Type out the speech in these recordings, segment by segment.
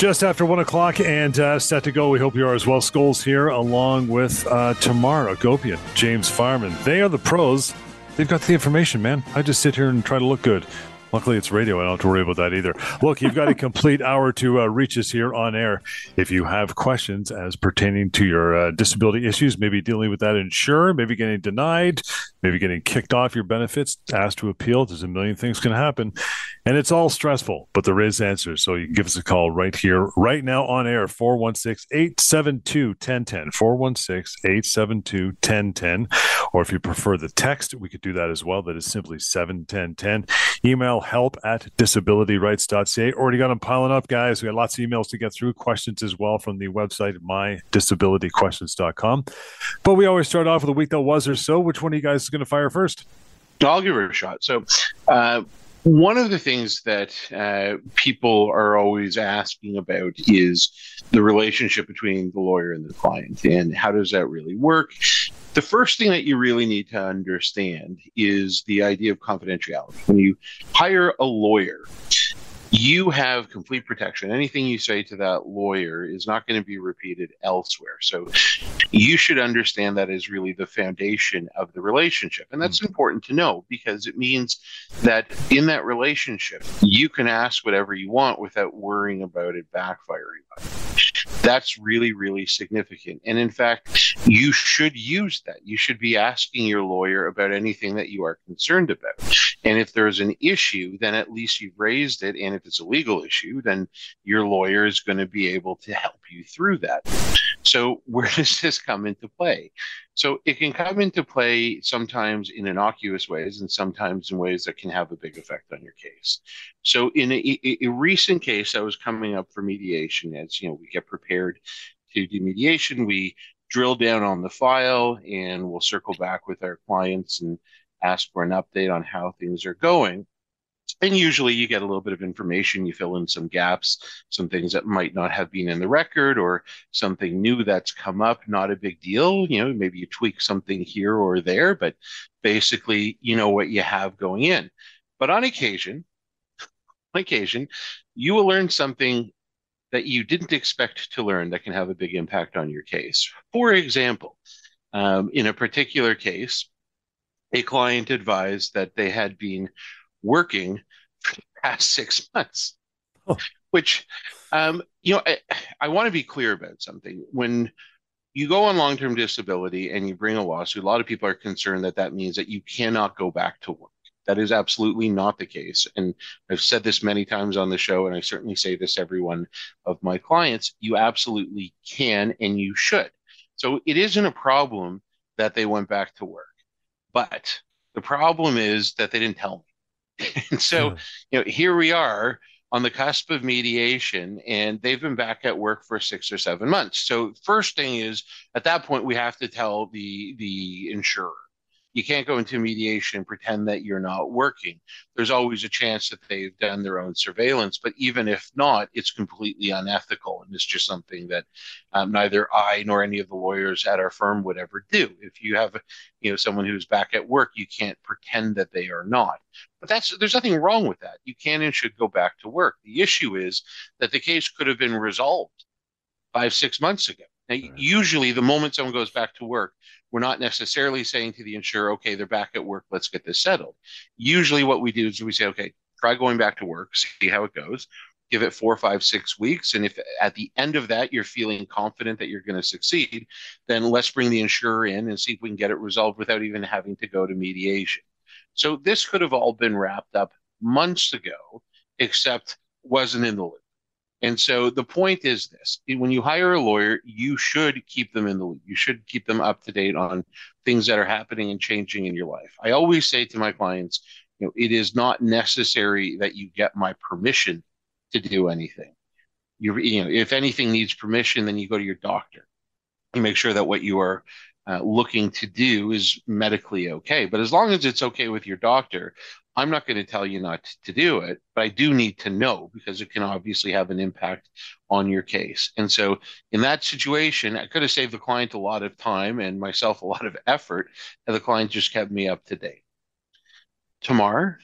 Just after one o'clock and uh, set to go. We hope you are as well. Scholes here, along with uh, Tamar Agopian, James Fireman. They are the pros. They've got the information, man. I just sit here and try to look good. Luckily, it's radio. I don't have to worry about that either. Look, you've got a complete hour to uh, reach us here on air. If you have questions as pertaining to your uh, disability issues, maybe dealing with that insurer, maybe getting denied, maybe getting kicked off your benefits, asked to appeal. There's a million things can happen. And it's all stressful, but there is answers. So you can give us a call right here, right now on air, 416 872 1010. 416 872 1010. Or if you prefer the text, we could do that as well. That is simply 71010. Email help at disabilityrights.ca. Already got them piling up, guys. We got lots of emails to get through, questions as well from the website, mydisabilityquestions.com. But we always start off with a week that was or so. Which one of you guys is going to fire first? I'll give it a shot. So, uh, one of the things that uh, people are always asking about is the relationship between the lawyer and the client, and how does that really work? The first thing that you really need to understand is the idea of confidentiality. When you hire a lawyer, you have complete protection. Anything you say to that lawyer is not going to be repeated elsewhere. So you should understand that is really the foundation of the relationship. And that's mm-hmm. important to know because it means that in that relationship, you can ask whatever you want without worrying about it backfiring. That's really, really significant. And in fact, you should use that. You should be asking your lawyer about anything that you are concerned about. And if there's an issue, then at least you've raised it. And if it's a legal issue, then your lawyer is going to be able to help you through that. So, where does this come into play? So, it can come into play sometimes in innocuous ways and sometimes in ways that can have a big effect on your case. So, in a, a recent case that was coming up for mediation, as you know, we get prepared to do mediation, we drill down on the file and we'll circle back with our clients and ask for an update on how things are going and usually you get a little bit of information you fill in some gaps some things that might not have been in the record or something new that's come up not a big deal. You know maybe you tweak something here or there but basically you know what you have going in. But on occasion on occasion you will learn something that you didn't expect to learn that can have a big impact on your case. For example um, in a particular case a client advised that they had been working past six months. Oh. Which, um, you know, I, I want to be clear about something. When you go on long term disability and you bring a lawsuit, a lot of people are concerned that that means that you cannot go back to work. That is absolutely not the case. And I've said this many times on the show, and I certainly say this every one of my clients you absolutely can and you should. So it isn't a problem that they went back to work. But the problem is that they didn't tell me. And so, you know, here we are on the cusp of mediation, and they've been back at work for six or seven months. So, first thing is, at that point, we have to tell the the insurer you can't go into mediation and pretend that you're not working. There's always a chance that they've done their own surveillance, but even if not, it's completely unethical, and it's just something that um, neither I nor any of the lawyers at our firm would ever do. If you have, you know, someone who's back at work, you can't pretend that they are not. But that's there's nothing wrong with that. You can and should go back to work. The issue is that the case could have been resolved five six months ago. Now, usually, the moment someone goes back to work, we're not necessarily saying to the insurer, okay, they're back at work, let's get this settled. Usually, what we do is we say, okay, try going back to work, see how it goes, give it four, five, six weeks. And if at the end of that you're feeling confident that you're going to succeed, then let's bring the insurer in and see if we can get it resolved without even having to go to mediation. So this could have all been wrapped up months ago, except wasn't in the loop. And so the point is this when you hire a lawyer, you should keep them in the loop. You should keep them up to date on things that are happening and changing in your life. I always say to my clients, you know, it is not necessary that you get my permission to do anything. You, you know, if anything needs permission, then you go to your doctor. You make sure that what you are uh, looking to do is medically okay. But as long as it's okay with your doctor, I'm not going to tell you not to do it, but I do need to know because it can obviously have an impact on your case. And so, in that situation, I could have saved the client a lot of time and myself a lot of effort, and the client just kept me up to date. Tamar?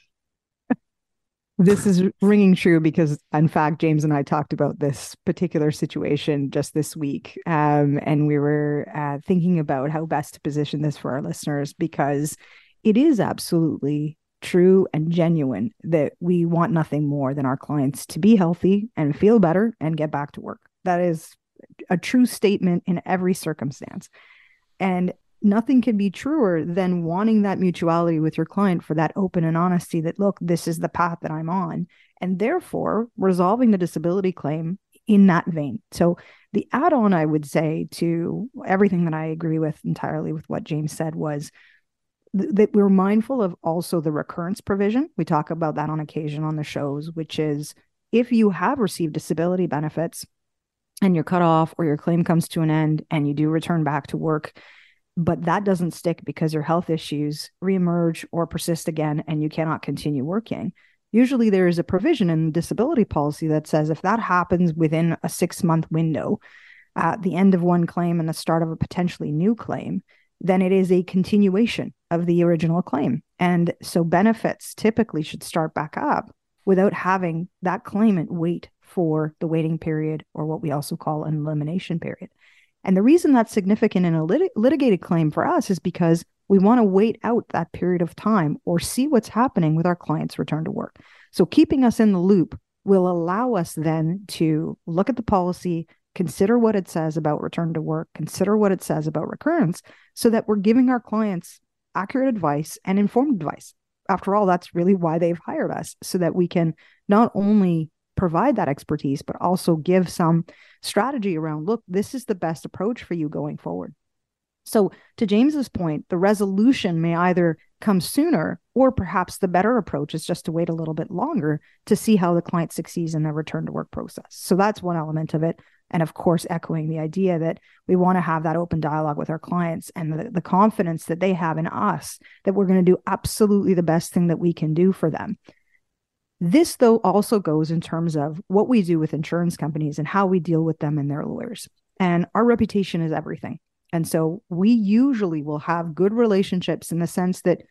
this is ringing true because, in fact, James and I talked about this particular situation just this week. Um, and we were uh, thinking about how best to position this for our listeners because it is absolutely true and genuine that we want nothing more than our clients to be healthy and feel better and get back to work. That is a true statement in every circumstance. And nothing can be truer than wanting that mutuality with your client for that open and honesty that, look, this is the path that I'm on. And therefore, resolving the disability claim in that vein. So, the add on I would say to everything that I agree with entirely with what James said was th- that we're mindful of also the recurrence provision. We talk about that on occasion on the shows, which is if you have received disability benefits and you're cut off or your claim comes to an end and you do return back to work, but that doesn't stick because your health issues reemerge or persist again and you cannot continue working. Usually, there is a provision in the disability policy that says if that happens within a six month window, at the end of one claim and the start of a potentially new claim, then it is a continuation of the original claim. And so benefits typically should start back up without having that claimant wait for the waiting period or what we also call an elimination period. And the reason that's significant in a lit- litigated claim for us is because we want to wait out that period of time or see what's happening with our client's return to work. So keeping us in the loop will allow us then to look at the policy, consider what it says about return to work, consider what it says about recurrence, so that we're giving our clients accurate advice and informed advice. After all, that's really why they've hired us, so that we can not only provide that expertise, but also give some strategy around look, this is the best approach for you going forward. So, to James's point, the resolution may either come sooner, or perhaps the better approach is just to wait a little bit longer to see how the client succeeds in their return to work process. So, that's one element of it. And of course, echoing the idea that we want to have that open dialogue with our clients and the, the confidence that they have in us that we're going to do absolutely the best thing that we can do for them. This, though, also goes in terms of what we do with insurance companies and how we deal with them and their lawyers. And our reputation is everything. And so we usually will have good relationships in the sense that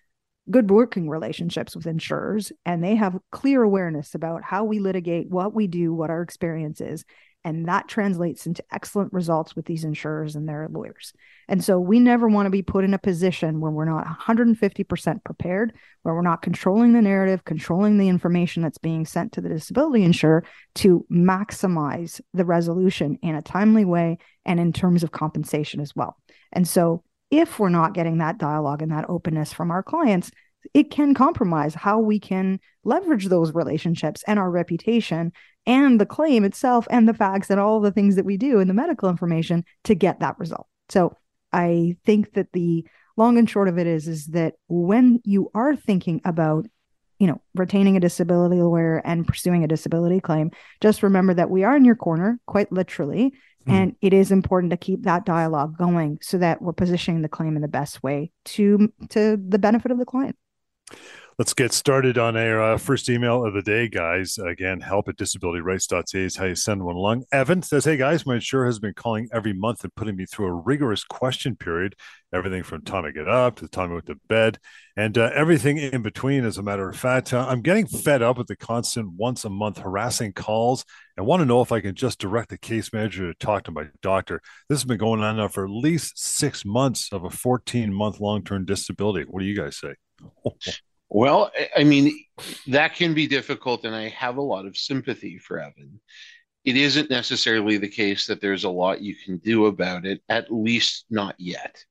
good working relationships with insurers and they have clear awareness about how we litigate, what we do, what our experience is. And that translates into excellent results with these insurers and their lawyers. And so we never want to be put in a position where we're not 150% prepared, where we're not controlling the narrative, controlling the information that's being sent to the disability insurer to maximize the resolution in a timely way and in terms of compensation as well. And so if we're not getting that dialogue and that openness from our clients, it can compromise how we can leverage those relationships and our reputation and the claim itself and the facts and all the things that we do in the medical information to get that result. So I think that the long and short of it is is that when you are thinking about you know retaining a disability lawyer and pursuing a disability claim just remember that we are in your corner quite literally mm. and it is important to keep that dialogue going so that we're positioning the claim in the best way to to the benefit of the client Let's get started on our uh, first email of the day, guys. Again, help at disabilityrights.ca is how you send one along. Evan says, Hey, guys, my insurer has been calling every month and putting me through a rigorous question period, everything from time I get up to the time I went to bed, and uh, everything in between, as a matter of fact. Uh, I'm getting fed up with the constant once a month harassing calls and want to know if I can just direct the case manager to talk to my doctor. This has been going on now for at least six months of a 14 month long term disability. What do you guys say? Well, I mean, that can be difficult, and I have a lot of sympathy for Evan. It isn't necessarily the case that there's a lot you can do about it, at least not yet.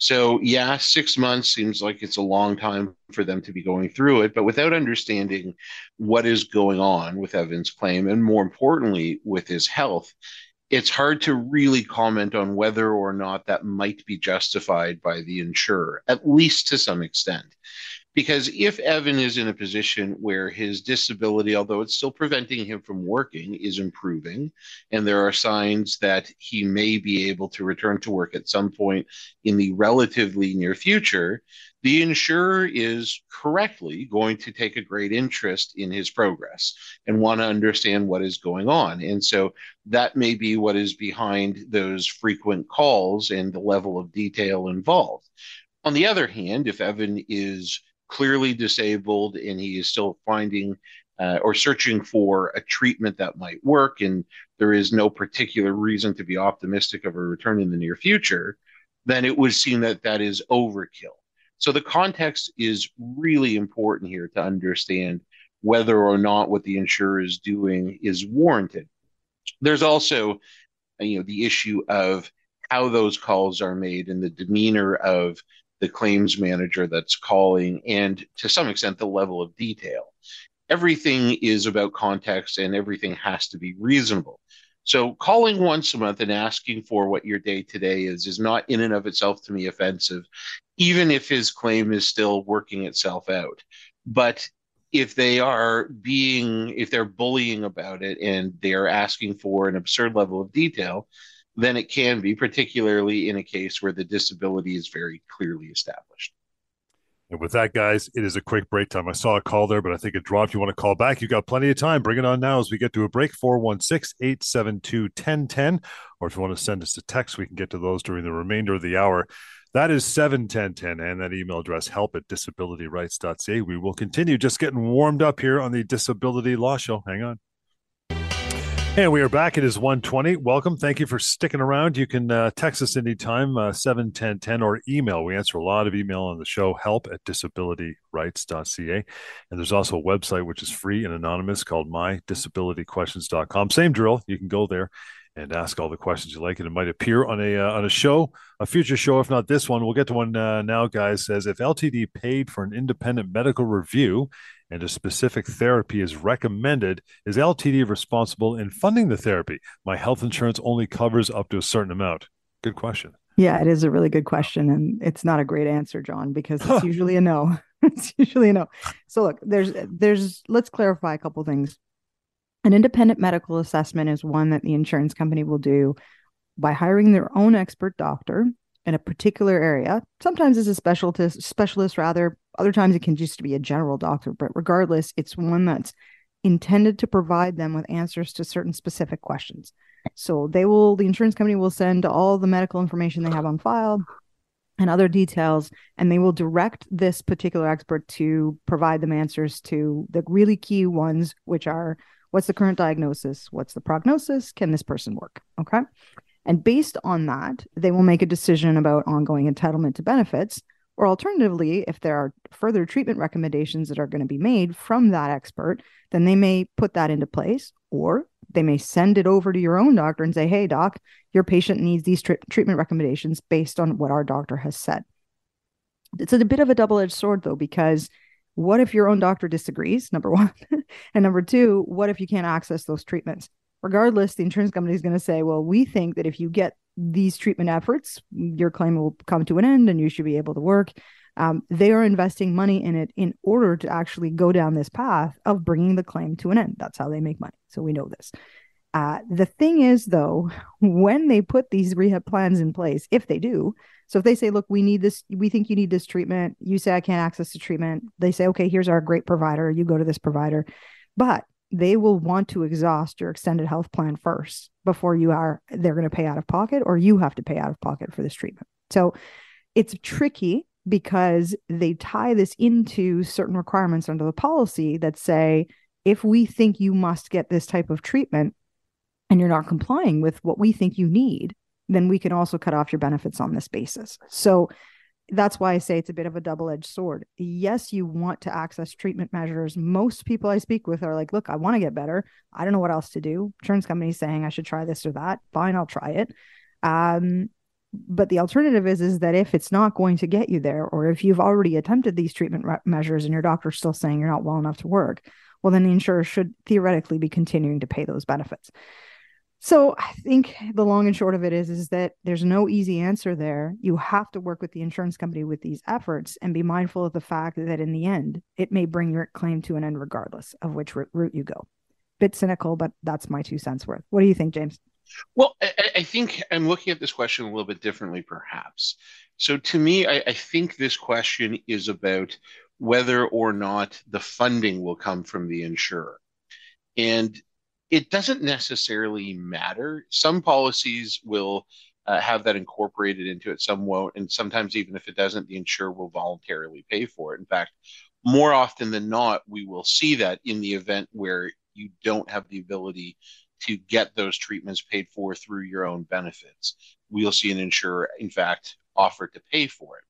So, yeah, six months seems like it's a long time for them to be going through it, but without understanding what is going on with Evan's claim, and more importantly, with his health, it's hard to really comment on whether or not that might be justified by the insurer, at least to some extent. Because if Evan is in a position where his disability, although it's still preventing him from working, is improving, and there are signs that he may be able to return to work at some point in the relatively near future, the insurer is correctly going to take a great interest in his progress and want to understand what is going on. And so that may be what is behind those frequent calls and the level of detail involved. On the other hand, if Evan is clearly disabled and he is still finding uh, or searching for a treatment that might work, and there is no particular reason to be optimistic of a return in the near future, then it would seem that that is overkill. So the context is really important here to understand whether or not what the insurer is doing is warranted. There's also, you know, the issue of how those calls are made and the demeanor of the claims manager that's calling, and to some extent, the level of detail. Everything is about context and everything has to be reasonable. So, calling once a month and asking for what your day today is is not in and of itself to me offensive, even if his claim is still working itself out. But if they are being, if they're bullying about it and they are asking for an absurd level of detail, then it can be, particularly in a case where the disability is very clearly established. And with that, guys, it is a quick break time. I saw a call there, but I think it dropped. You want to call back, You've got plenty of time. Bring it on now as we get to a break 416 872 1010. Or if you want to send us a text, we can get to those during the remainder of the hour. That is 71010 and that email address help at disabilityrights.ca. We will continue just getting warmed up here on the Disability Law Show. Hang on. And we are back. It is 120. Welcome. Thank you for sticking around. You can uh, text us anytime, uh, 71010, or email. We answer a lot of email on the show, help at disabilityrights.ca. And there's also a website which is free and anonymous called mydisabilityquestions.com. Same drill. You can go there and ask all the questions you like, and it might appear on a uh, on a show, a future show, if not this one. We'll get to one uh, now, guys. Says if LTD paid for an independent medical review and a specific therapy is recommended, is LTD responsible in funding the therapy? My health insurance only covers up to a certain amount. Good question. Yeah, it is a really good question, and it's not a great answer, John, because it's usually a no. it's usually a no. So look, there's there's let's clarify a couple things. An independent medical assessment is one that the insurance company will do by hiring their own expert doctor in a particular area. Sometimes it's a specialist, specialist rather. Other times it can just be a general doctor, but regardless, it's one that's intended to provide them with answers to certain specific questions. So they will, the insurance company will send all the medical information they have on file and other details, and they will direct this particular expert to provide them answers to the really key ones, which are What's the current diagnosis? What's the prognosis? Can this person work? Okay. And based on that, they will make a decision about ongoing entitlement to benefits. Or alternatively, if there are further treatment recommendations that are going to be made from that expert, then they may put that into place, or they may send it over to your own doctor and say, hey, doc, your patient needs these tri- treatment recommendations based on what our doctor has said. It's a bit of a double edged sword, though, because what if your own doctor disagrees? Number one. and number two, what if you can't access those treatments? Regardless, the insurance company is going to say, well, we think that if you get these treatment efforts, your claim will come to an end and you should be able to work. Um, they are investing money in it in order to actually go down this path of bringing the claim to an end. That's how they make money. So we know this. Uh, the thing is, though, when they put these rehab plans in place, if they do, so if they say, look, we need this, we think you need this treatment, you say, I can't access the treatment, they say, okay, here's our great provider, you go to this provider. But they will want to exhaust your extended health plan first before you are, they're going to pay out of pocket or you have to pay out of pocket for this treatment. So it's tricky because they tie this into certain requirements under the policy that say, if we think you must get this type of treatment and you're not complying with what we think you need, then we can also cut off your benefits on this basis. So that's why I say it's a bit of a double edged sword. Yes, you want to access treatment measures. Most people I speak with are like, look, I want to get better. I don't know what else to do. Insurance companies saying I should try this or that. Fine, I'll try it. Um, but the alternative is is that if it's not going to get you there, or if you've already attempted these treatment re- measures and your doctor's still saying you're not well enough to work, well, then the insurer should theoretically be continuing to pay those benefits. So I think the long and short of it is is that there's no easy answer there. You have to work with the insurance company with these efforts and be mindful of the fact that in the end, it may bring your claim to an end regardless of which route you go. Bit cynical, but that's my two cents worth. What do you think, James? Well, I, I think I'm looking at this question a little bit differently, perhaps. So to me, I, I think this question is about whether or not the funding will come from the insurer. And it doesn't necessarily matter. Some policies will uh, have that incorporated into it, some won't. And sometimes, even if it doesn't, the insurer will voluntarily pay for it. In fact, more often than not, we will see that in the event where you don't have the ability to get those treatments paid for through your own benefits. We'll see an insurer, in fact, offer to pay for it.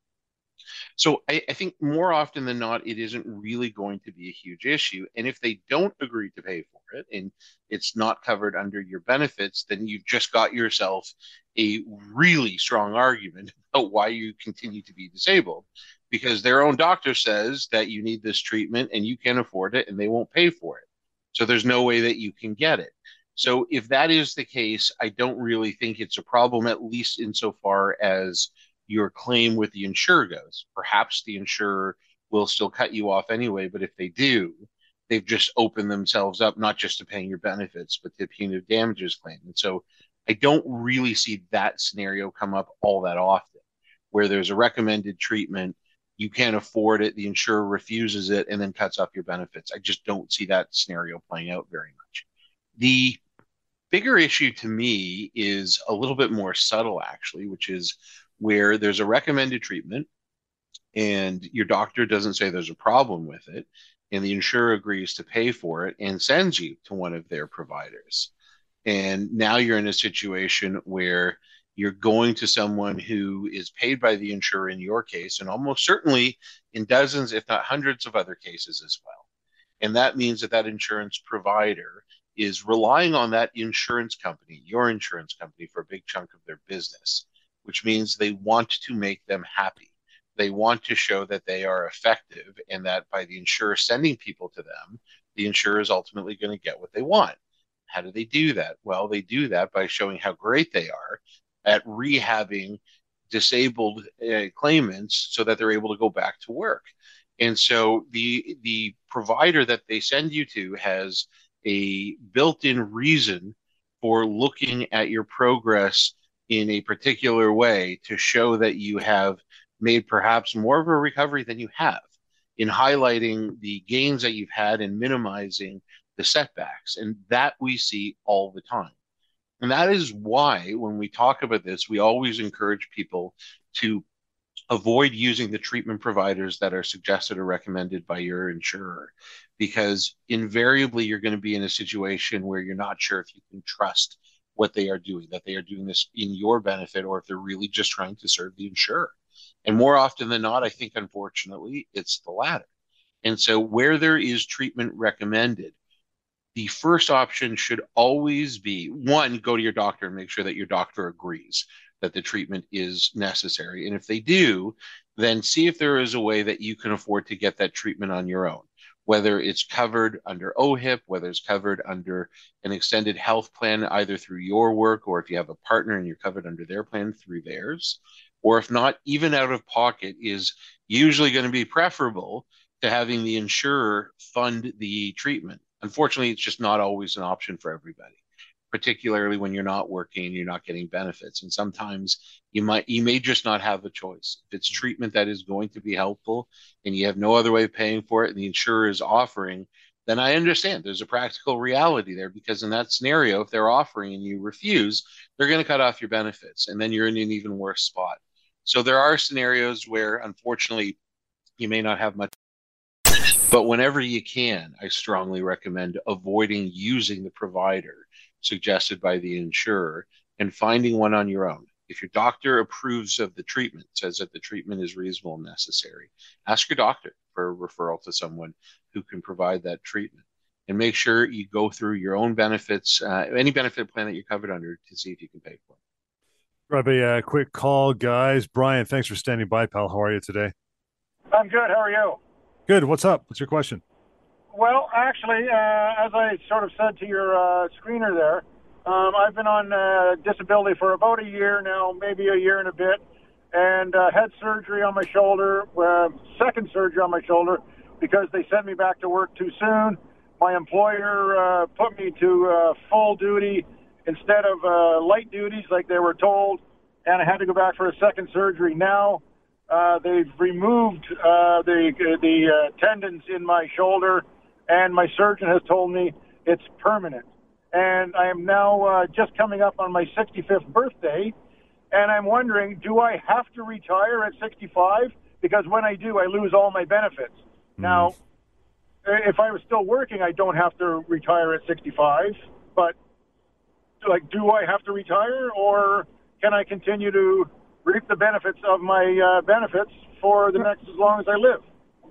So I, I, think more often than not, it isn't really going to be a huge issue. And if they don't agree to pay for it and it's not covered under your benefits, then you've just got yourself a really strong argument about why you continue to be disabled because their own doctor says that you need this treatment and you can't afford it and they won't pay for it. So there's no way that you can get it. So if that is the case, I don't really think it's a problem, at least insofar as your claim with the insurer goes. Perhaps the insurer will still cut you off anyway, but if they do, they've just opened themselves up not just to paying your benefits, but to punitive damages claim. And so I don't really see that scenario come up all that often, where there's a recommended treatment, you can't afford it, the insurer refuses it, and then cuts off your benefits. I just don't see that scenario playing out very much. The bigger issue to me is a little bit more subtle, actually, which is where there's a recommended treatment and your doctor doesn't say there's a problem with it and the insurer agrees to pay for it and sends you to one of their providers. And now you're in a situation where you're going to someone who is paid by the insurer in your case and almost certainly in dozens if not hundreds of other cases as well. And that means that that insurance provider is relying on that insurance company your insurance company for a big chunk of their business which means they want to make them happy. They want to show that they are effective and that by the insurer sending people to them, the insurer is ultimately going to get what they want. How do they do that? Well, they do that by showing how great they are at rehabbing disabled uh, claimants so that they're able to go back to work. And so the the provider that they send you to has a built-in reason for looking at your progress in a particular way to show that you have made perhaps more of a recovery than you have in highlighting the gains that you've had and minimizing the setbacks. And that we see all the time. And that is why, when we talk about this, we always encourage people to avoid using the treatment providers that are suggested or recommended by your insurer, because invariably you're going to be in a situation where you're not sure if you can trust what they are doing, that they are doing this in your benefit, or if they're really just trying to serve the insurer. And more often than not, I think, unfortunately, it's the latter. And so, where there is treatment recommended, the first option should always be one, go to your doctor and make sure that your doctor agrees that the treatment is necessary. And if they do, then see if there is a way that you can afford to get that treatment on your own whether it's covered under OHIP, whether it's covered under an extended health plan, either through your work or if you have a partner and you're covered under their plan through theirs, or if not, even out of pocket is usually going to be preferable to having the insurer fund the treatment. Unfortunately, it's just not always an option for everybody particularly when you're not working and you're not getting benefits. And sometimes you might you may just not have a choice. If it's treatment that is going to be helpful and you have no other way of paying for it and the insurer is offering, then I understand there's a practical reality there because in that scenario, if they're offering and you refuse, they're going to cut off your benefits and then you're in an even worse spot. So there are scenarios where unfortunately you may not have much but whenever you can, I strongly recommend avoiding using the provider suggested by the insurer and finding one on your own. If your doctor approves of the treatment, says that the treatment is reasonable and necessary, ask your doctor for a referral to someone who can provide that treatment. And make sure you go through your own benefits, uh, any benefit plan that you're covered under to see if you can pay for it. Grab a uh, quick call, guys. Brian, thanks for standing by, pal. How are you today? I'm good. How are you? Good. What's up? What's your question? Well, actually, uh, as I sort of said to your uh, screener there, um, I've been on uh, disability for about a year now, maybe a year and a bit, and uh, had surgery on my shoulder, uh, second surgery on my shoulder, because they sent me back to work too soon. My employer uh, put me to uh, full duty instead of uh, light duties like they were told, and I had to go back for a second surgery. Now uh, they've removed uh, the the uh, tendons in my shoulder and my surgeon has told me it's permanent. And I am now uh, just coming up on my 65th birthday, and I'm wondering, do I have to retire at 65? Because when I do, I lose all my benefits. Now, if I was still working, I don't have to retire at 65. But like, do I have to retire, or can I continue to reap the benefits of my uh, benefits for the next as long as I live?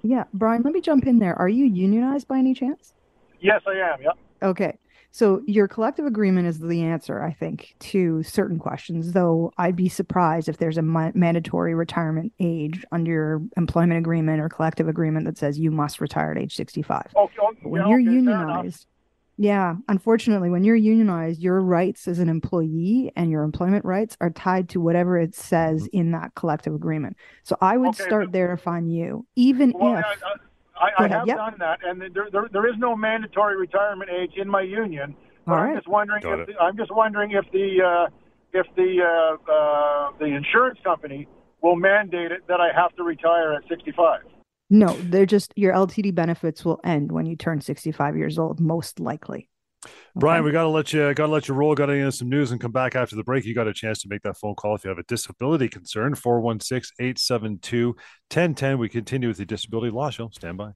Yeah, Brian, let me jump in there. Are you unionized by any chance? Yes, I am. Yep. Okay. So your collective agreement is the answer, I think, to certain questions. Though I'd be surprised if there's a ma- mandatory retirement age under your employment agreement or collective agreement that says you must retire at age 65. Okay. okay when you're okay, unionized, yeah, unfortunately, when you're unionized, your rights as an employee and your employment rights are tied to whatever it says in that collective agreement. So I would Okay, start but- there I'm you, even Well, if. I, I, I, Go I ahead, have yep. done that, and there, there, there is no mandatory retirement age in my union. But All I'm right. just wondering Got if it. the, I'm just wondering if the uh, if the uh, uh, the insurance company will mandate it that I have to retire at 65. No, they're just your LTD benefits will end when you turn 65 years old, most likely. Brian, Okay? we got to let you got to let you roll. Got to get some news and come back after the break. You got a chance to make that phone call if you have a disability concern. 416-872-1010. We continue with the disability law show. Stand by.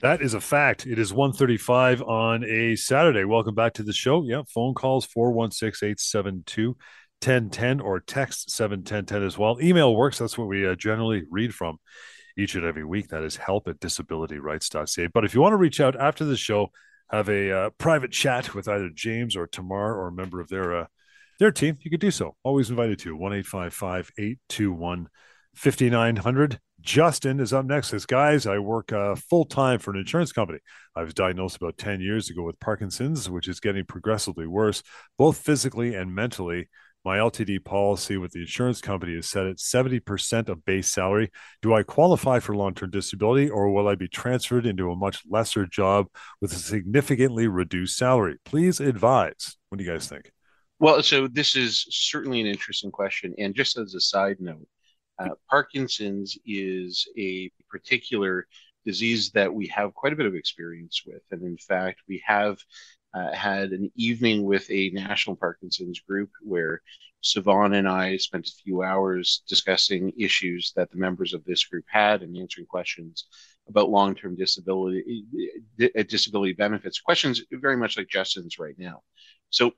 That is a fact. It is 135 on a Saturday. Welcome back to the show. Yeah, phone calls 416-872-1010 or text 71010 as well. Email works. That's what we uh, generally read from each and every week. That is help at disabilityrights.ca. But if you want to reach out after the show, have a uh, private chat with either James or Tamar or a member of their uh, their team, you could do so. Always invited to 1 821 5900. Justin is up next. Says, guys, I work uh, full time for an insurance company. I was diagnosed about 10 years ago with Parkinson's, which is getting progressively worse, both physically and mentally. My LTD policy with the insurance company is set at 70% of base salary. Do I qualify for long term disability or will I be transferred into a much lesser job with a significantly reduced salary? Please advise. What do you guys think? Well, so this is certainly an interesting question. And just as a side note, uh, Parkinson's is a particular disease that we have quite a bit of experience with. And in fact, we have uh, had an evening with a national Parkinson's group where Siobhan and I spent a few hours discussing issues that the members of this group had and answering questions about long-term disability uh, disability benefits. Questions very much like Justin's right now. So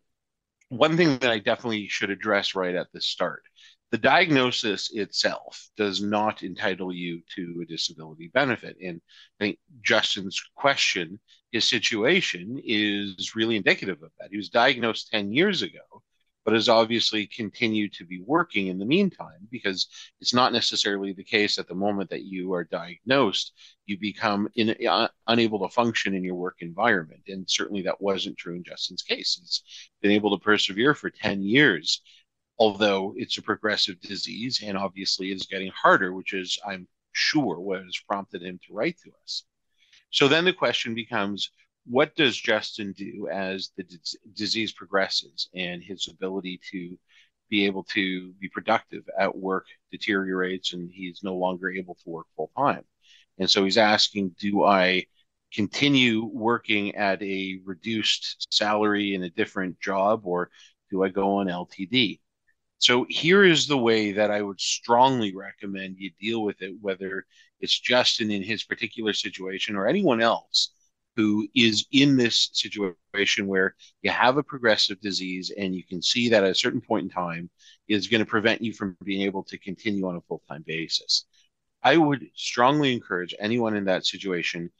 one thing that I definitely should address right at the start the diagnosis itself does not entitle you to a disability benefit. And I think Justin's question, his situation is really indicative of that. He was diagnosed 10 years ago, but has obviously continued to be working in the meantime because it's not necessarily the case at the moment that you are diagnosed, you become in, uh, unable to function in your work environment. And certainly that wasn't true in Justin's case. He's been able to persevere for 10 years although it's a progressive disease and obviously is getting harder, which is, I'm sure, what has prompted him to write to us. So then the question becomes what does Justin do as the d- disease progresses and his ability to be able to be productive at work deteriorates and he's no longer able to work full time? And so he's asking, do I continue working at a reduced salary in a different job or do I go on LTD? So here is the way that I would strongly recommend you deal with it, whether it's Justin in his particular situation or anyone else who is in this situation where you have a progressive disease and you can see that at a certain point in time is going to prevent you from being able to continue on a full-time basis. I would strongly encourage anyone in that situation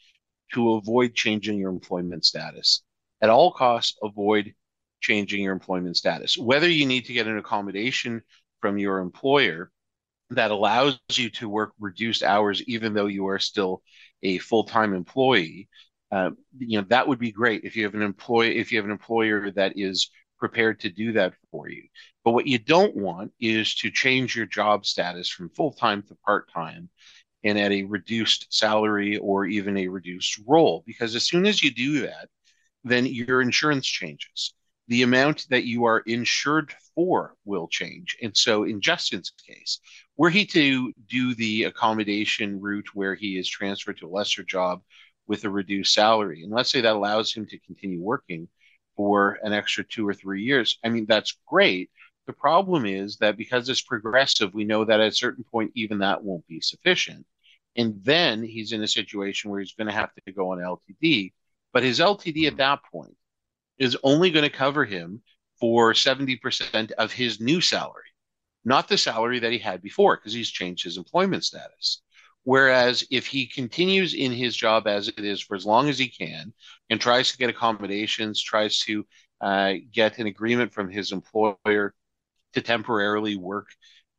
to avoid changing your employment status. At all costs, avoid changing your employment status. Whether you need to get an accommodation from your employer that allows you to work reduced hours, even though you are still a full-time employee, uh, you know that would be great if you have an employee if you have an employer that is prepared to do that for you. But what you don't want is to change your job status from full-time to part-time and at a reduced salary or even a reduced role, because as soon as you do that, then your insurance changes the amount that you are insured for will change. And so, in Justin's case, were he to do the accommodation route where he is transferred to a lesser job with a reduced salary, and let's say that allows him to continue working for an extra two or three years, I mean, that's great. The problem is that because it's progressive, we know that at a certain point, even that won't be sufficient. And then he's in a situation where he's going to have to go on LTD. But his LTD at mm-hmm. that point is only going to cover him for 70% of his new salary, not the salary that he had before, because he's changed his employment status. Whereas if he continues in his job as it is for as long as he can and tries to get accommodations, tries to uh, get an agreement from his employer to temporarily work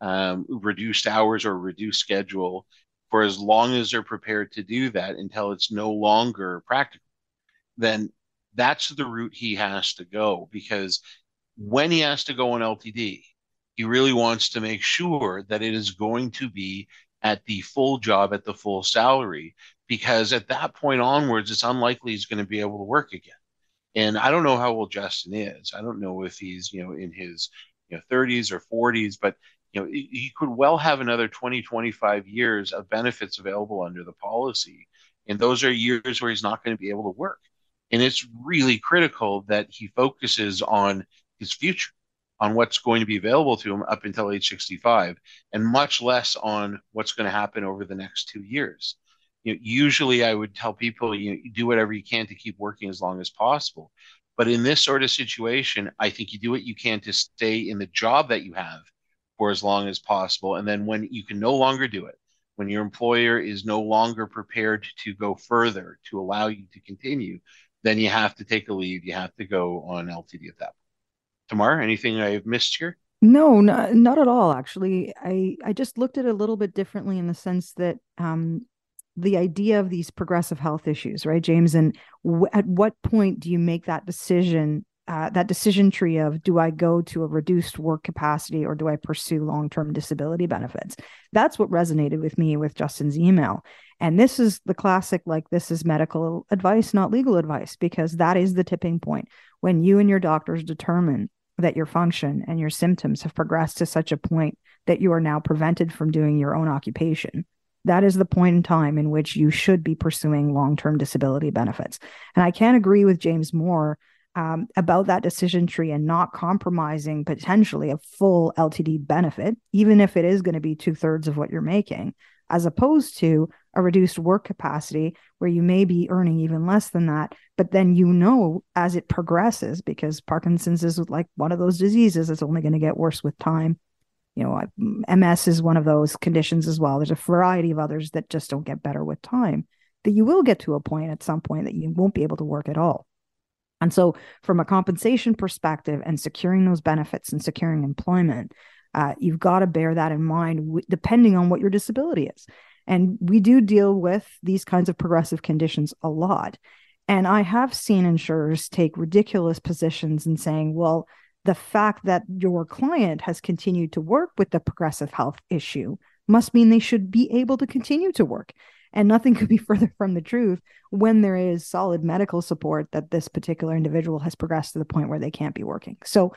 um, reduced hours or reduced schedule for as long as they're prepared to do that until it's no longer practical, then that's the route he has to go because when he has to go on LTD, he really wants to make sure that it is going to be at the full job at the full salary because at that point onwards it's unlikely he's going to be able to work again. And i don't know how old justin is. I don't know if he's you know in his you know 30s or 40s but you know he could well have another 20 25 years of benefits available under the policy. And those are years where he's not going to be able to work and it's really critical that he focuses on his future on what's going to be available to him up until age 65 and much less on what's going to happen over the next two years. You know, usually i would tell people you, know, you do whatever you can to keep working as long as possible. But in this sort of situation i think you do what you can to stay in the job that you have for as long as possible. And then when you can no longer do it when your employer is no longer prepared to go further to allow you to continue then you have to take a leave you have to go on ltd at that point Tamar, anything I've missed here? No, not, not at all. Actually, I I just looked at it a little bit differently in the sense that um, the idea of these progressive health issues, right, James? And w- at what point do you make that decision? Uh, that decision tree of do I go to a reduced work capacity or do I pursue long term disability benefits? That's what resonated with me with Justin's email. And this is the classic like, this is medical advice, not legal advice, because that is the tipping point. When you and your doctors determine that your function and your symptoms have progressed to such a point that you are now prevented from doing your own occupation. That is the point in time in which you should be pursuing long term disability benefits. And I can't agree with James more um, about that decision tree and not compromising potentially a full LTD benefit, even if it is going to be two thirds of what you're making, as opposed to a reduced work capacity where you may be earning even less than that. But then you know as it progresses, because Parkinson's is like one of those diseases, that's only going to get worse with time. You know, MS is one of those conditions as well. There's a variety of others that just don't get better with time. That you will get to a point at some point that you won't be able to work at all. And so, from a compensation perspective and securing those benefits and securing employment, uh, you've got to bear that in mind, w- depending on what your disability is. And we do deal with these kinds of progressive conditions a lot. And I have seen insurers take ridiculous positions in saying, well, the fact that your client has continued to work with the progressive health issue must mean they should be able to continue to work. And nothing could be further from the truth when there is solid medical support that this particular individual has progressed to the point where they can't be working. So,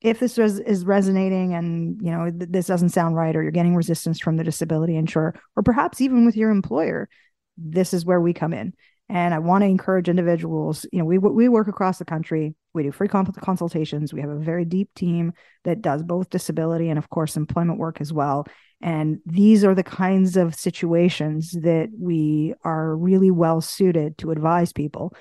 if this res- is resonating and you know th- this doesn't sound right or you're getting resistance from the disability insurer or perhaps even with your employer this is where we come in. And i want to encourage individuals you know we we work across the country. We do free consultations. We have a very deep team that does both disability and of course employment work as well and these are the kinds of situations that we are really well suited to advise people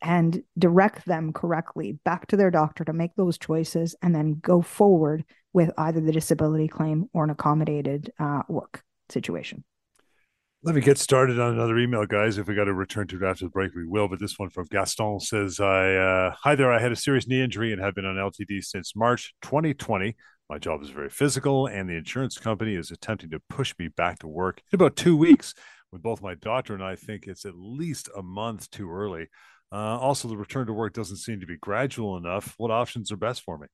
and direct them correctly back to their doctor to make those choices and then go forward with either the disability claim or an accommodated uh, work situation. Let me get started on another email, guys. If we got to return to it after the break, we will. But this one from Gaston says, "I uh, hi there. I had a serious knee injury and have been on LTD since March 2020. My job is very physical, and the insurance company is attempting to push me back to work in about two weeks. When both my doctor and I think it's at least a month too early. Uh, also, the return to work doesn't seem to be gradual enough. What options are best for me?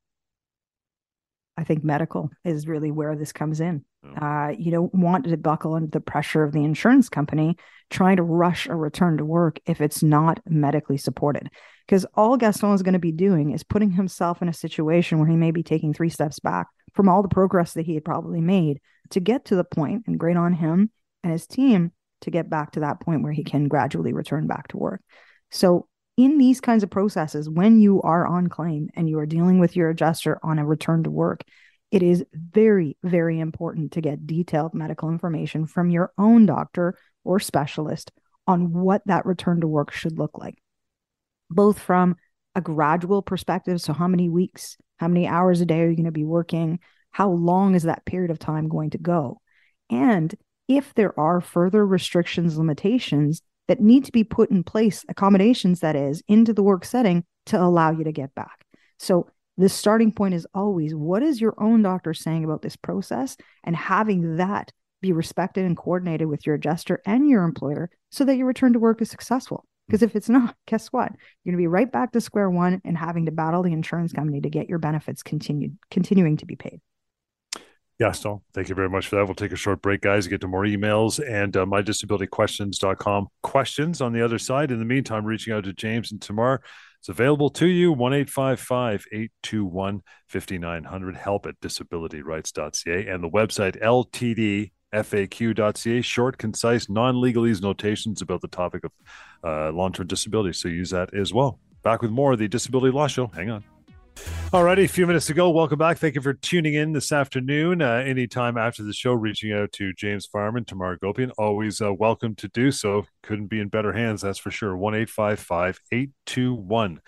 I think medical is really where this comes in. Oh. Uh, you don't want to buckle under the pressure of the insurance company trying to rush a return to work if it's not medically supported. Because all Gaston is going to be doing is putting himself in a situation where he may be taking three steps back from all the progress that he had probably made to get to the point, and great on him and his team to get back to that point where he can gradually return back to work. So, in these kinds of processes, when you are on claim and you are dealing with your adjuster on a return to work, it is very, very important to get detailed medical information from your own doctor or specialist on what that return to work should look like, both from a gradual perspective. So, how many weeks, how many hours a day are you going to be working? How long is that period of time going to go? And if there are further restrictions, limitations that need to be put in place, accommodations that is, into the work setting to allow you to get back. So, the starting point is always what is your own doctor saying about this process and having that be respected and coordinated with your adjuster and your employer so that your return to work is successful. Because if it's not, guess what? You're going to be right back to square one and having to battle the insurance company to get your benefits continued continuing to be paid. Gaston, thank you very much for that. We'll take a short break, guys, get to more emails and uh, mydisabilityquestions.com questions on the other side. In the meantime, reaching out to James and Tamar. It's available to you, 1 821 5900, help at disabilityrights.ca, and the website ltdfaq.ca, short, concise, non legalese notations about the topic of uh, long term disability. So use that as well. Back with more of the Disability Law Show. Hang on. Alrighty, a few minutes to go. Welcome back. Thank you for tuning in this afternoon. Uh, anytime after the show, reaching out to James Fireman, Tamar Agopian, always uh, welcome to do so. Couldn't be in better hands, that's for sure. 1 821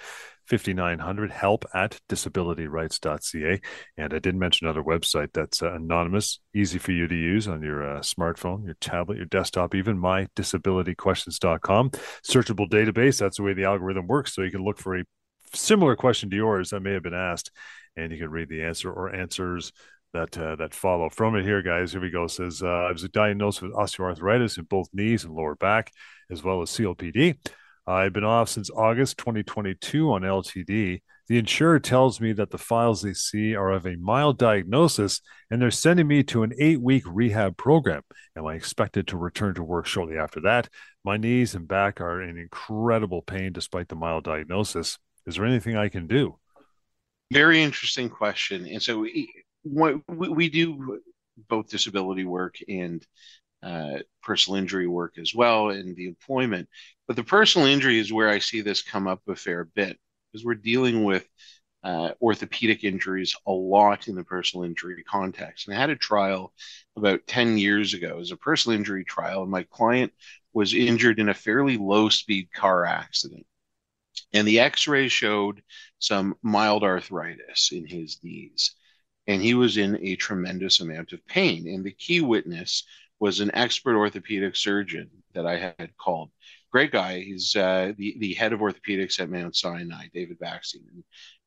5900 help at disabilityrights.ca. And I did mention another website that's uh, anonymous, easy for you to use on your uh, smartphone, your tablet, your desktop, even my mydisabilityquestions.com. Searchable database, that's the way the algorithm works. So you can look for a similar question to yours that may have been asked, and you can read the answer or answers that uh, that follow from it. Here, guys, here we go. It says uh, I was diagnosed with osteoarthritis in both knees and lower back, as well as COPD. I've been off since August 2022 on LTD. The insurer tells me that the files they see are of a mild diagnosis and they're sending me to an eight week rehab program. Am I expected to return to work shortly after that? My knees and back are in incredible pain despite the mild diagnosis. Is there anything I can do? Very interesting question. And so we, we, do both disability work and uh, personal injury work as well in the employment. But the personal injury is where I see this come up a fair bit because we're dealing with uh, orthopedic injuries a lot in the personal injury context. And I had a trial about 10 years ago. It was a personal injury trial, and my client was injured in a fairly low speed car accident. And the x ray showed some mild arthritis in his knees. And he was in a tremendous amount of pain. And the key witness was an expert orthopedic surgeon that I had called. Great guy. He's uh, the, the head of orthopedics at Mount Sinai, David Backstein. And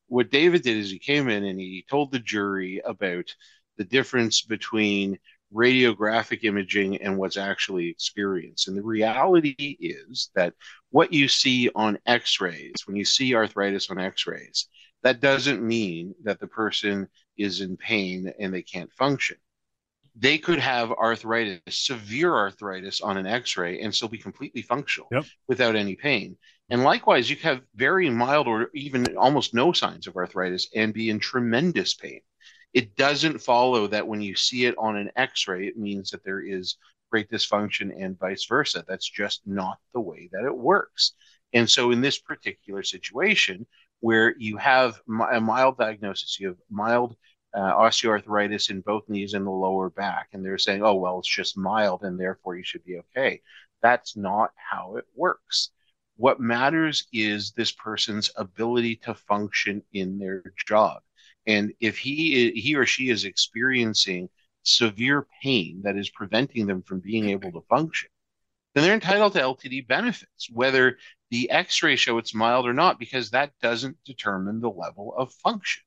what David did is he came in and he told the jury about the difference between radiographic imaging and what's actually experienced. And the reality is that what you see on x rays, when you see arthritis on x rays, that doesn't mean that the person is in pain and they can't function. They could have arthritis, severe arthritis on an x ray, and still be completely functional yep. without any pain. And likewise, you have very mild or even almost no signs of arthritis and be in tremendous pain it doesn't follow that when you see it on an x-ray it means that there is great dysfunction and vice versa. That's just not the way that it works. And so in this particular situation where you have a mild diagnosis you have mild uh, osteoarthritis in both knees and the lower back and they're saying oh well it's just mild and therefore you should be okay. That's not how it works. What matters is this person's ability to function in their job and if he he or she is experiencing severe pain that is preventing them from being mm-hmm. able to function, then they're entitled to LTD benefits, whether the X-ray show it's mild or not, because that doesn't determine the level of function.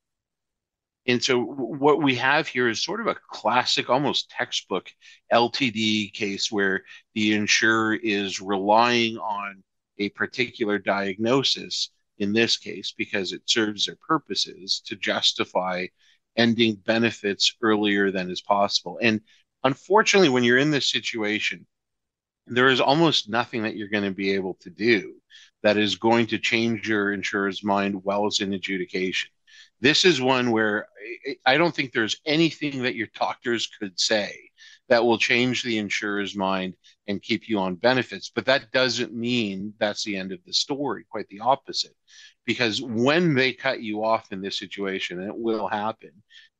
And so what we have here is sort of a classic, almost textbook LTD case where the insurer is relying on a particular diagnosis in this case because it serves their purposes to justify ending benefits earlier than is possible. And unfortunately, when you're in this situation, there is almost nothing that you're going to be able to do that is going to change your insurer's mind while it's in adjudication. This is one where I don't think there's anything that your doctors could say that will change the insurer's mind and keep you on benefits. But that doesn't mean that's the end of the story, quite the opposite. because when they cut you off in this situation, and it will happen,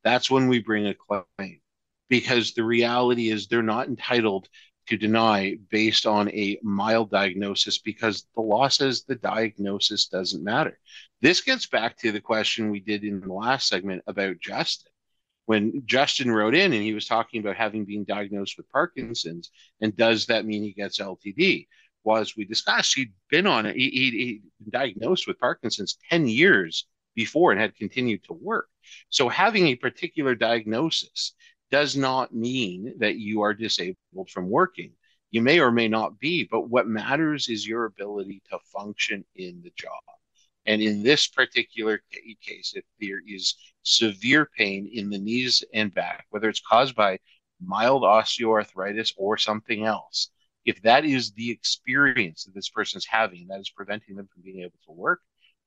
that's when we bring a claim. Because the reality is they're not entitled to deny based on a mild diagnosis because the law says the diagnosis doesn't matter. This gets back to the question we did in the last segment about Justin. When Justin wrote in and he was talking about having been diagnosed with Parkinson's, and does that mean he gets LTD? Was we discussed he'd been on it, he, he'd been diagnosed with Parkinson's 10 years before and had continued to work. So having a particular diagnosis does not mean that you are disabled from working. You may or may not be, but what matters is your ability to function in the job. And in this particular case, if there is severe pain in the knees and back, whether it's caused by mild osteoarthritis or something else, if that is the experience that this person is having, that is preventing them from being able to work,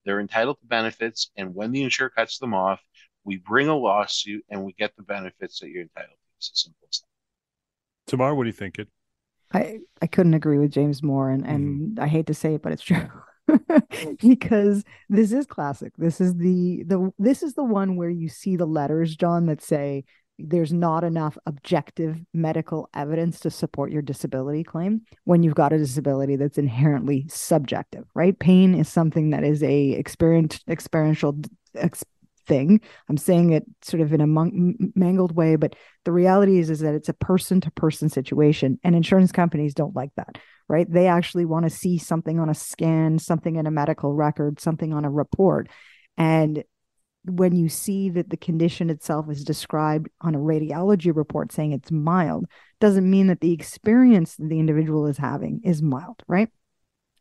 they're entitled to benefits. And when the insurer cuts them off, we bring a lawsuit and we get the benefits that you're entitled to. It's as simple as that. Tamar, what do you think? It. I I couldn't agree with James more, and and mm-hmm. I hate to say it, but it's true. because this is classic. This is the the this is the one where you see the letters, John, that say there's not enough objective medical evidence to support your disability claim when you've got a disability that's inherently subjective, right? Pain is something that is a experience experiential ex- thing. I'm saying it sort of in a mon- mangled way, but the reality is is that it's a person to person situation, and insurance companies don't like that, right? They actually want to see something on a scan, something in a medical record, something on a report, and when you see that the condition itself is described on a radiology report saying it's mild doesn't mean that the experience that the individual is having is mild right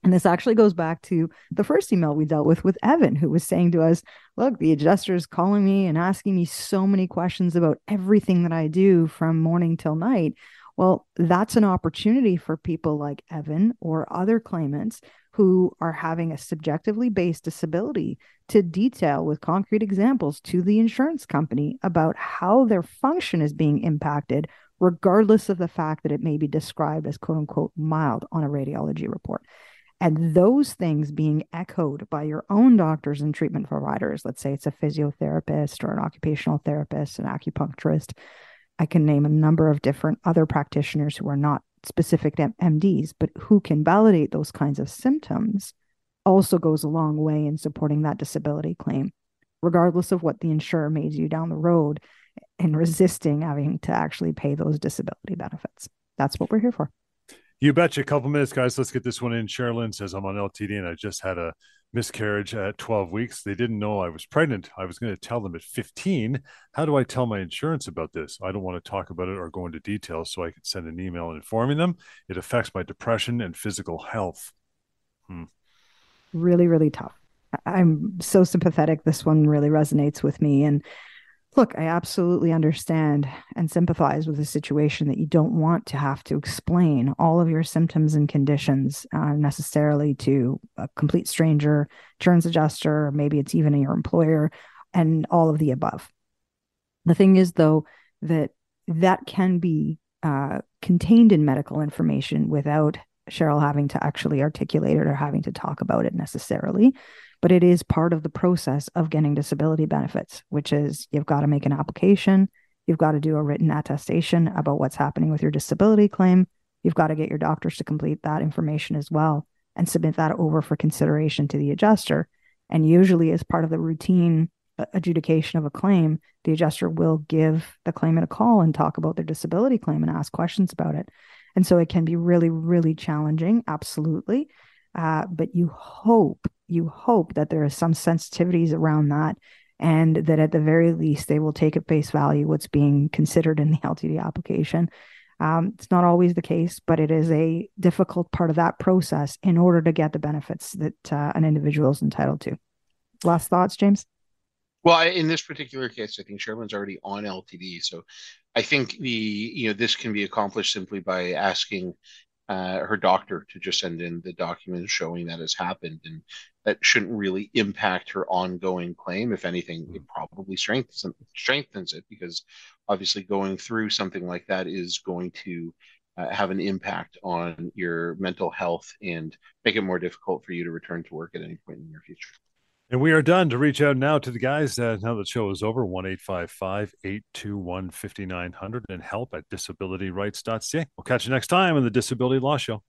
and this actually goes back to the first email we dealt with with Evan, who was saying to us, Look, the adjuster is calling me and asking me so many questions about everything that I do from morning till night. Well, that's an opportunity for people like Evan or other claimants who are having a subjectively based disability to detail with concrete examples to the insurance company about how their function is being impacted, regardless of the fact that it may be described as quote unquote mild on a radiology report. And those things being echoed by your own doctors and treatment providers, let's say it's a physiotherapist or an occupational therapist, an acupuncturist. I can name a number of different other practitioners who are not specific MDs, but who can validate those kinds of symptoms also goes a long way in supporting that disability claim, regardless of what the insurer may do down the road in resisting having to actually pay those disability benefits. That's what we're here for. You betcha. A couple minutes, guys. Let's get this one in. Sherilyn says, I'm on LTD and I just had a miscarriage at 12 weeks. They didn't know I was pregnant. I was going to tell them at 15. How do I tell my insurance about this? I don't want to talk about it or go into details so I could send an email informing them. It affects my depression and physical health. Hmm. Really, really tough. I'm so sympathetic. This one really resonates with me. And look, I absolutely understand and sympathize with the situation that you don't want to have to explain all of your symptoms and conditions uh, necessarily to a complete stranger, insurance adjuster, or maybe it's even your employer, and all of the above. The thing is, though, that that can be uh, contained in medical information without Cheryl having to actually articulate it or having to talk about it necessarily but it is part of the process of getting disability benefits, which is you've got to make an application, you've got to do a written attestation about what's happening with your disability claim, you've got to get your doctors to complete that information as well and submit that over for consideration to the adjuster. And usually, as part of the routine adjudication of a claim, the adjuster will give the claimant a call and talk about their disability claim and ask questions about it. And so it can be really, really challenging, absolutely. Uh, but you hope you hope that there are some sensitivities around that and that at the very least they will take at face value what's being considered in the LTD application. Um, it's not always the case, but it is a difficult part of that process in order to get the benefits that uh, an individual is entitled to. Last thoughts, James? Well, in this particular case, I think Sherman's already on LTD, so I think the you know this can be accomplished simply by asking uh, her doctor to just send in the documents showing that has happened, and that shouldn't really impact her ongoing claim. If anything, it mm-hmm. probably strengthens strengthens it because obviously going through something like that is going to uh, have an impact on your mental health and make it more difficult for you to return to work at any point in your future. And we are done to reach out now to the guys uh, now the show is over 1 821 5900 and help at disabilityrights.ca. We'll catch you next time on the Disability Law Show.